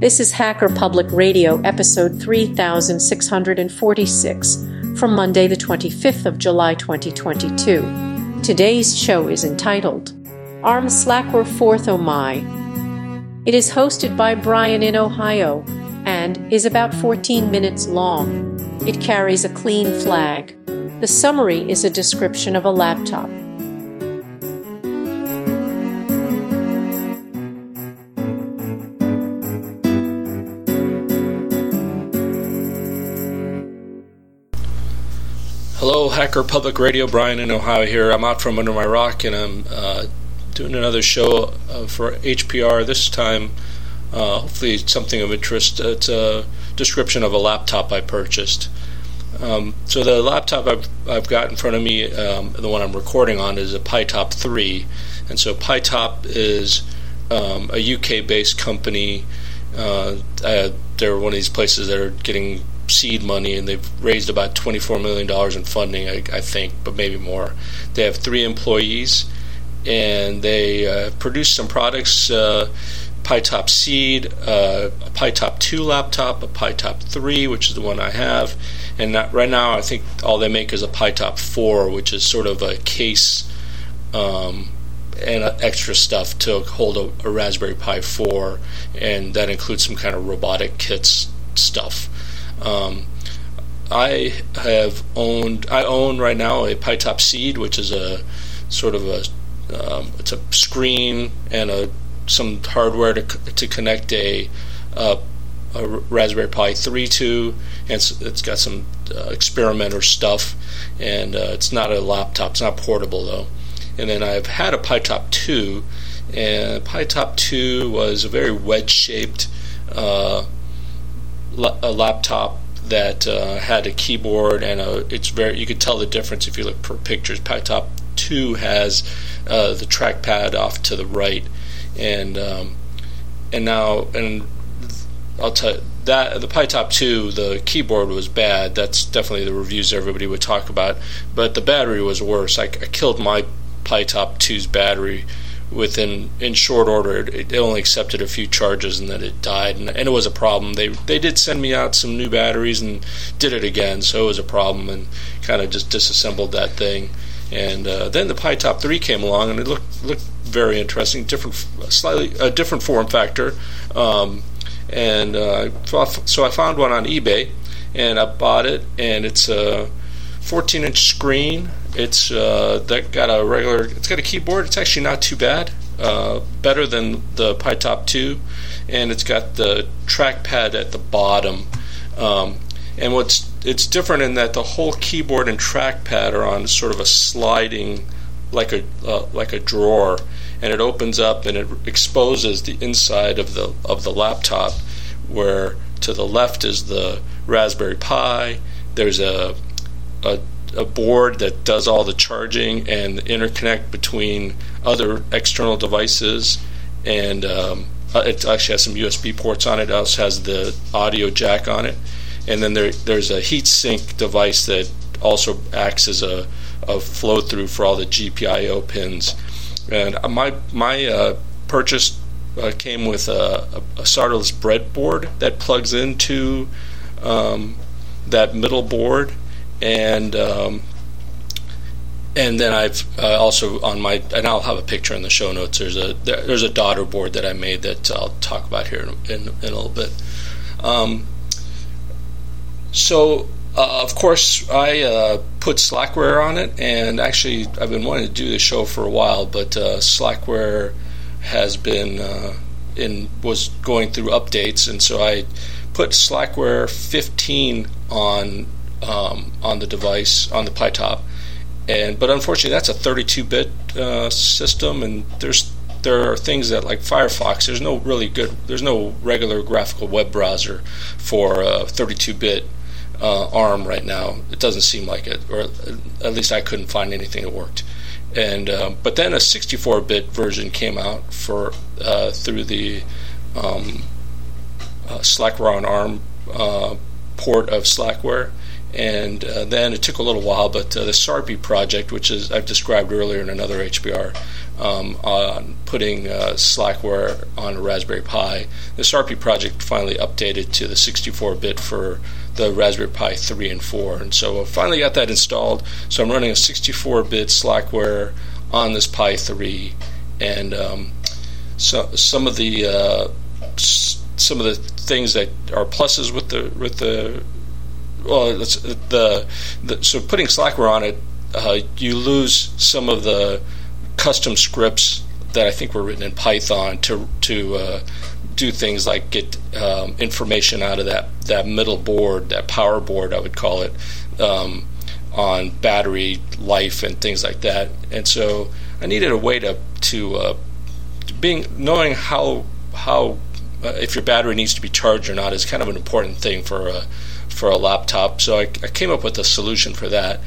This is Hacker Public Radio, episode 3646, from Monday, the 25th of July 2022. Today's show is entitled ARM Slackware Forth Oh My. It is hosted by Brian in Ohio and is about 14 minutes long. It carries a clean flag. The summary is a description of a laptop. Hacker Public Radio. Brian in Ohio here. I'm out from under my rock and I'm uh, doing another show uh, for HPR. This time, uh, hopefully, something of interest. It's a description of a laptop I purchased. Um, so, the laptop I've, I've got in front of me, um, the one I'm recording on, is a PiTop 3. And so, PiTop is um, a UK based company. Uh, they're one of these places that are getting seed money, and they've raised about $24 million in funding, I, I think, but maybe more. They have three employees, and they uh, produce some products. Uh, PiTop Seed, uh, a PiTop 2 laptop, a PiTop 3, which is the one I have, and that, right now I think all they make is a PiTop 4, which is sort of a case um, and extra stuff to hold a, a, Raspberry Pi 4, and that includes some kind of robotic kits stuff. Um, I have owned. I own right now a PiTop Seed, which is a sort of a. Um, it's a screen and a some hardware to to connect a. a Raspberry Pi 3 to, and it's, it's got some uh, experimenter stuff, and uh, it's not a laptop. It's not portable though. And then I've had a PiTop 2, and PiTop 2 was a very wedge-shaped a laptop that uh, had a keyboard and a, it's very you could tell the difference if you look for pictures. PiTop 2 has uh, the trackpad off to the right, and um, and now and I'll tell you, that the PiTop 2 the keyboard was bad. That's definitely the reviews everybody would talk about, but the battery was worse. I, I killed my PiTop 2's battery within in short order. It, it, only accepted a few charges and then it died, and, and, it was a problem. They they did send me out some new batteries and did it again, so it was a problem, and kind of just disassembled that thing. And uh, then the Pi Top 3 came along, and it looked looked very interesting, different, slightly a different form factor. Um, and uh, so I found one on eBay, and I bought it, and it's a 14 inch screen it's uh, that got a regular. It's got a keyboard. It's actually not too bad. Uh, better than the PiTop 2, and it's got the trackpad at the bottom. Um, and what's it's different in that the whole keyboard and trackpad are on sort of a sliding, like a uh, like a drawer, and it opens up and it exposes the inside of the of the laptop, where to the left is the Raspberry Pi. There's a a a board that does all the charging and the interconnect between other external devices, and um, uh, it actually has some USB ports on it. It also has the audio jack on it, and then there, there's a heatsink device that also acts as a, a flow through for all the GPIO pins. And uh, my my uh, purchase uh, came with a, a, breadboard that plugs into um, that middle board and um, and then I've uh, also on my and I'll have a picture in the show notes. There's a there, there's a daughter board that I made that I'll talk about here in, in, in a little bit. Um, so uh, of course I uh, put Slackware on it, and actually I've been wanting to do this show for a while, but uh, Slackware has been uh, in was going through updates, and so I put Slackware 15 on um, on the device on the PiTop, and but unfortunately that's a 32-bit uh, system, and there's there are things that like Firefox. There's no really good. There's no regular graphical web browser for uh, 32-bit uh, ARM right now. It doesn't seem like it, or at least I couldn't find anything that worked. And uh, but then a 64-bit version came out for uh, through the um, uh, Slackware on ARM uh, port of Slackware, and uh, then it took a little while, but uh, the SARPi project, which is I've described earlier in another HPR, um, on putting uh, Slackware on a Raspberry Pi. The SARPi project finally updated to the 64-bit for the Raspberry Pi 3 and 4, and so I finally got that installed. So I'm running a 64-bit Slackware on this Pi 3, and um, so some of the uh, some of the things that are pluses with the with the well, the, the so putting Slackware on it, uh, you lose some of the custom scripts that I think were written in Python to to uh, do things like get um, information out of that that middle board, that power board, I would call it, um, on battery life and things like that. And so I needed a way to to uh, being knowing how how uh, if your battery needs to be charged or not is kind of an important thing for a for a laptop. So I, I came up with a solution for that.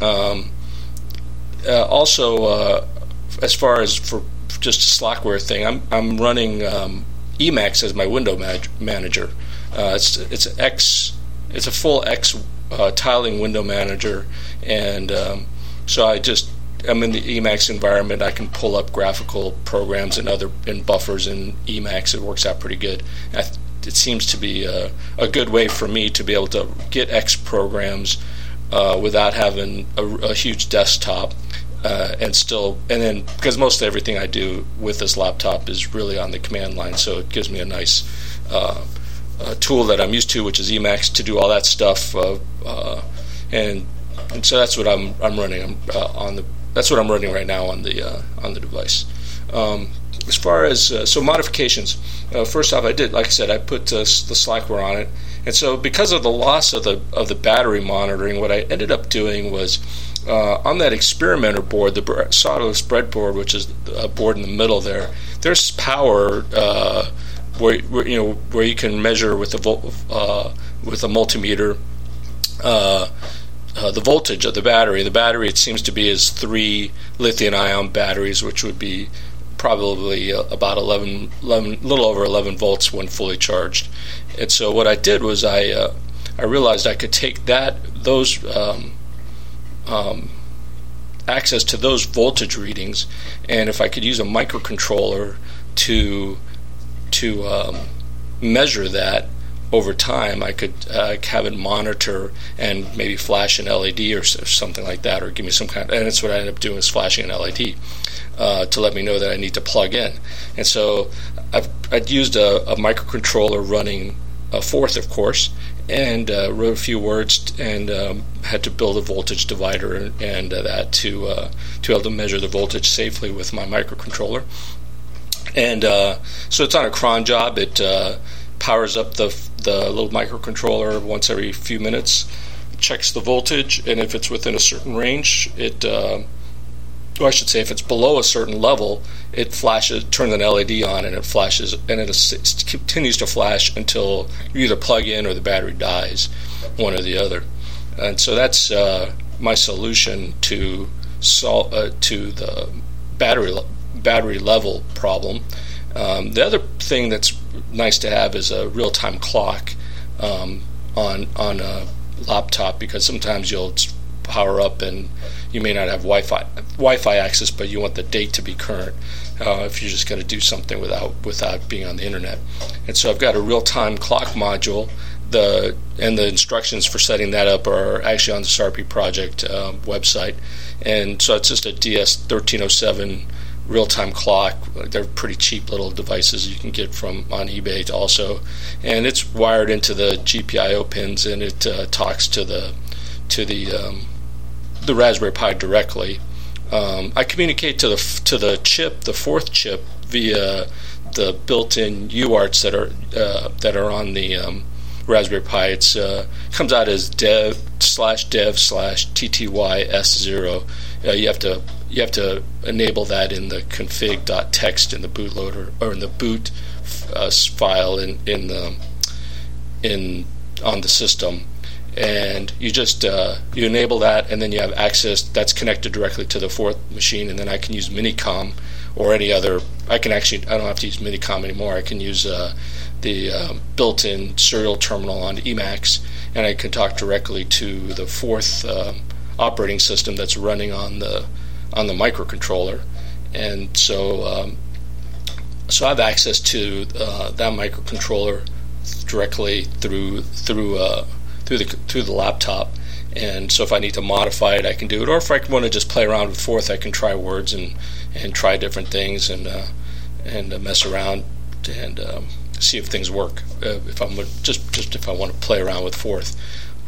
Um, uh, also, uh, as far as for just a Slackware thing, I'm I'm running um, Emacs as my window manager. Uh, it's it's X it's a full X uh, tiling window manager, and um, so I just I'm in the Emacs environment. I can pull up graphical programs and other and buffers in Emacs. It works out pretty good. It seems to be a, a, good way for me to be able to get X programs uh, without having a, a huge desktop. Uh, and still, and then because most everything I do with this laptop is really on the command line, so it gives me a nice uh, tool that I'm used to, which is Emacs, to do all that stuff. Uh, uh, and and so that's what I'm I'm running uh, on the that's what I'm running right now on the on the device. Um, as far as so modifications, uh, first off, I did like I said, I put the Slackware on it, and so because of the loss of the of the battery monitoring, what I ended up doing was on that experimenter board, the solderless breadboard, which is a board in the middle there. There's power where, where, you know where you can measure with a vol- uh, with a multimeter uh, uh, the voltage of the battery. The battery, it seems to be, is three lithium ion batteries, which would be probably uh, about 11, 11, little over 11 volts when fully charged. And so what I did was I uh, I realized I could take that those um, um, access to those voltage readings, and if I could use a microcontroller to to um, measure that over time, I could uh, have it monitor and maybe flash an LED or something like that, or give me some kind. Of, and that's what I ended up doing is flashing an LED uh, to let me know that I need to plug in. And so I've I'd used a, a microcontroller running a Forth, of course, and uh, wrote a few words and um, had to build a voltage divider and, and uh, that to uh, to be able to measure the voltage safely with my microcontroller. And uh, so it's on a cron job. It powers up the the little microcontroller once every few minutes, checks the voltage, and if it's within a certain range, it uh, or I should say, if it's below a certain level, it flashes, turns an LED on, and it flashes, and it, it continues to flash until you either plug in or the battery dies, one or the other. And so that's uh, my solution to sol- uh, to the battery battery level problem. Um, the other thing that's nice to have is a real time clock um, on on a laptop because sometimes you'll power up and you may not have Wi-Fi Wi-Fi access, but you want the date to be current uh, if you're just going to do something without without being on the internet. And so I've got a real time clock module. The and the instructions for setting that up are actually on the SARPi project uh, website, and so it's just a DS thirteen oh seven real time clock. They're pretty cheap little devices you can get from on eBay also, and it's wired into the GPIO pins and it uh, talks to the to the um, the Raspberry Pi directly. Um, I communicate to the to the chip, the Forth chip, via the built-in UARTs that are uh, that are on the um, Raspberry Pi. It uh, comes out as dev slash dev slash tty s zero. Uh, you have to you have to enable that in the config.txt in the bootloader or in the boot uh, file in in the in on the system. And you just uh, you enable that and then you have access that's connected directly to the Forth machine and then I can use Minicom or any other I can actually I don't have to use Minicom anymore. I can use uh, the uh, built-in serial terminal on Emacs and I can talk directly to the Forth um, operating system that's running on the on the microcontroller, and so um, so I have access to uh, that microcontroller directly through through uh, through the through the laptop. And so if I need to modify it, I can do it. Or if I want to just play around with Forth, I can try words and, and try different things and uh, and uh, mess around and um, see if things work. Uh, if I'm just just if I want to play around with Forth,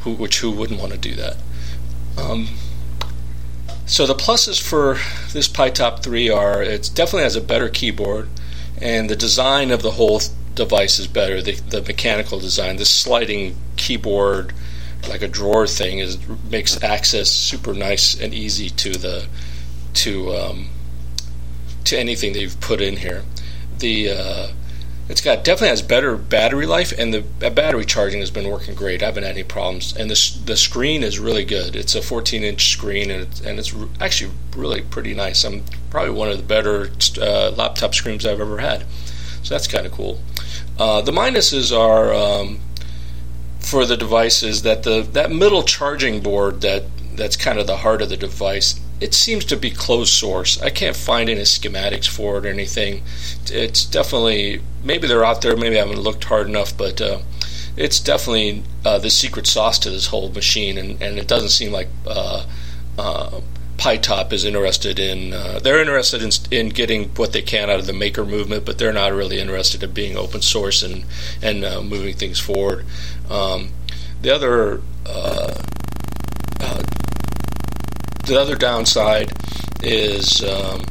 who, which who wouldn't want to do that? Um, so the pluses for this PiTop 3 are it definitely has a better keyboard, and the design of the whole device is better. The, the mechanical design, this sliding keyboard, like a drawer thing, is makes access super nice and easy to the to um, to anything that you've put in here. The uh, it's got definitely has better battery life, and the battery charging has been working great. I haven't had any problems, and the the screen is really good. It's a 14 inch screen, and it's, and it's actually really pretty nice. I'm probably one of the better uh, laptop screens I've ever had, so that's kind of cool. Uh, the minuses are um, for the devices that the that middle charging board that that's kind of the heart of the device it seems to be closed source. I can't find any schematics for it or anything. It's definitely maybe they're out there. Maybe I haven't looked hard enough, but uh, it's definitely uh, the secret sauce to this whole machine, and, and it doesn't seem like uh, uh, PiTop is interested in. Uh, they're interested in, in getting what they can out of the maker movement, but they're not really interested in being open source and and uh, moving things forward. Um, the other uh, the other downside is um,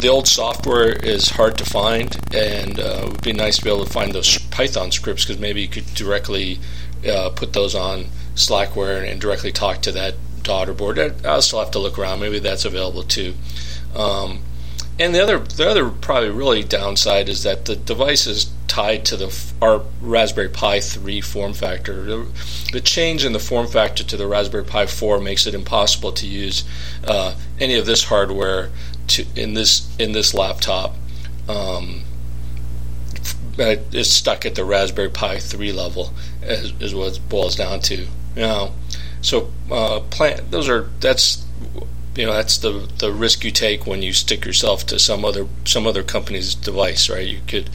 the old software is hard to find, and uh, it would be nice to be able to find those Python scripts because maybe you could directly uh, put those on Slackware and, and, directly talk to that daughter board. I'll still have to look around. Maybe that's available too. Um, and the other, the other probably really downside is that the device is tied to the our Raspberry Pi 3 form factor. The, the, change in the form factor to the Raspberry Pi 4 makes it impossible to use uh, any of this hardware to in this in this laptop. Um, it's stuck at the Raspberry Pi 3 level, is, is what it boils down to. Know, so uh, plan, those are that's you know that's the the risk you take when you stick yourself to some other some other company's device, right? You could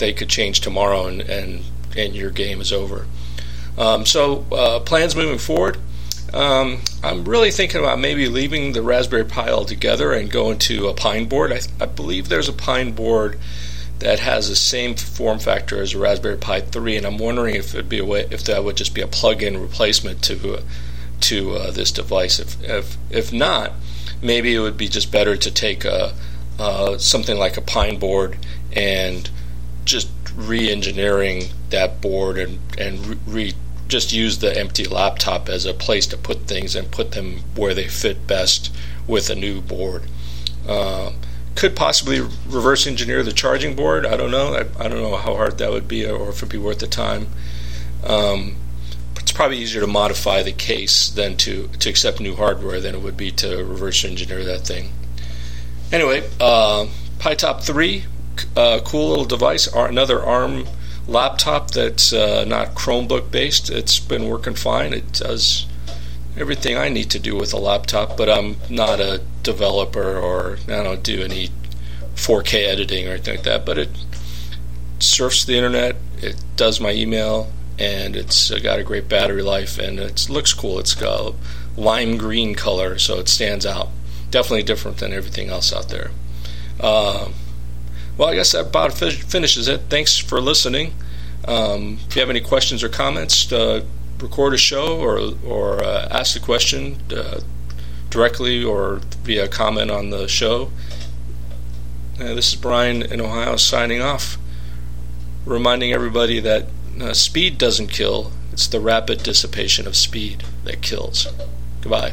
they could change tomorrow and and, and your game is over. Um, so uh, plans moving forward. Um, I'm really thinking about maybe leaving the Raspberry Pi altogether and going to a Pine board. I, I believe there's a Pine board that has the same form factor as a Raspberry Pi 3, and I'm wondering if it'd be a way if that would just be a plug-in replacement to uh, to uh, this device. If, if if not, maybe it would be just better to take a uh, something like a Pine board and just re-engineering that board and and re, just use the empty laptop as a place to put things and put them where they fit best with a new board. Uh, could possibly reverse engineer the charging board. I don't know. I, I, don't know how hard that would be or if it'd be worth the time. Um, it's probably easier to modify the case than to, to accept new hardware than it would be to reverse engineer that thing. Anyway, uh, PiTop 3, uh, cool little device, another ARM laptop that's uh, not Chromebook based. It's been working fine. It does everything I need to do with a laptop, but I'm not a developer or I don't do any 4K editing or anything like that. But it surfs the internet, it does my email, and it's got a great battery life and it looks cool. It's got a lime green color, so it stands out. Definitely different than everything else out there. Uh, well, I guess that about finishes it. Thanks for listening. Um, if you have any questions or comments, uh, record a show or or uh, ask a question uh, directly or via comment on the show. Uh, this is Brian in Ohio signing off, reminding everybody that uh, speed doesn't kill, it's the rapid dissipation of speed that kills. Goodbye.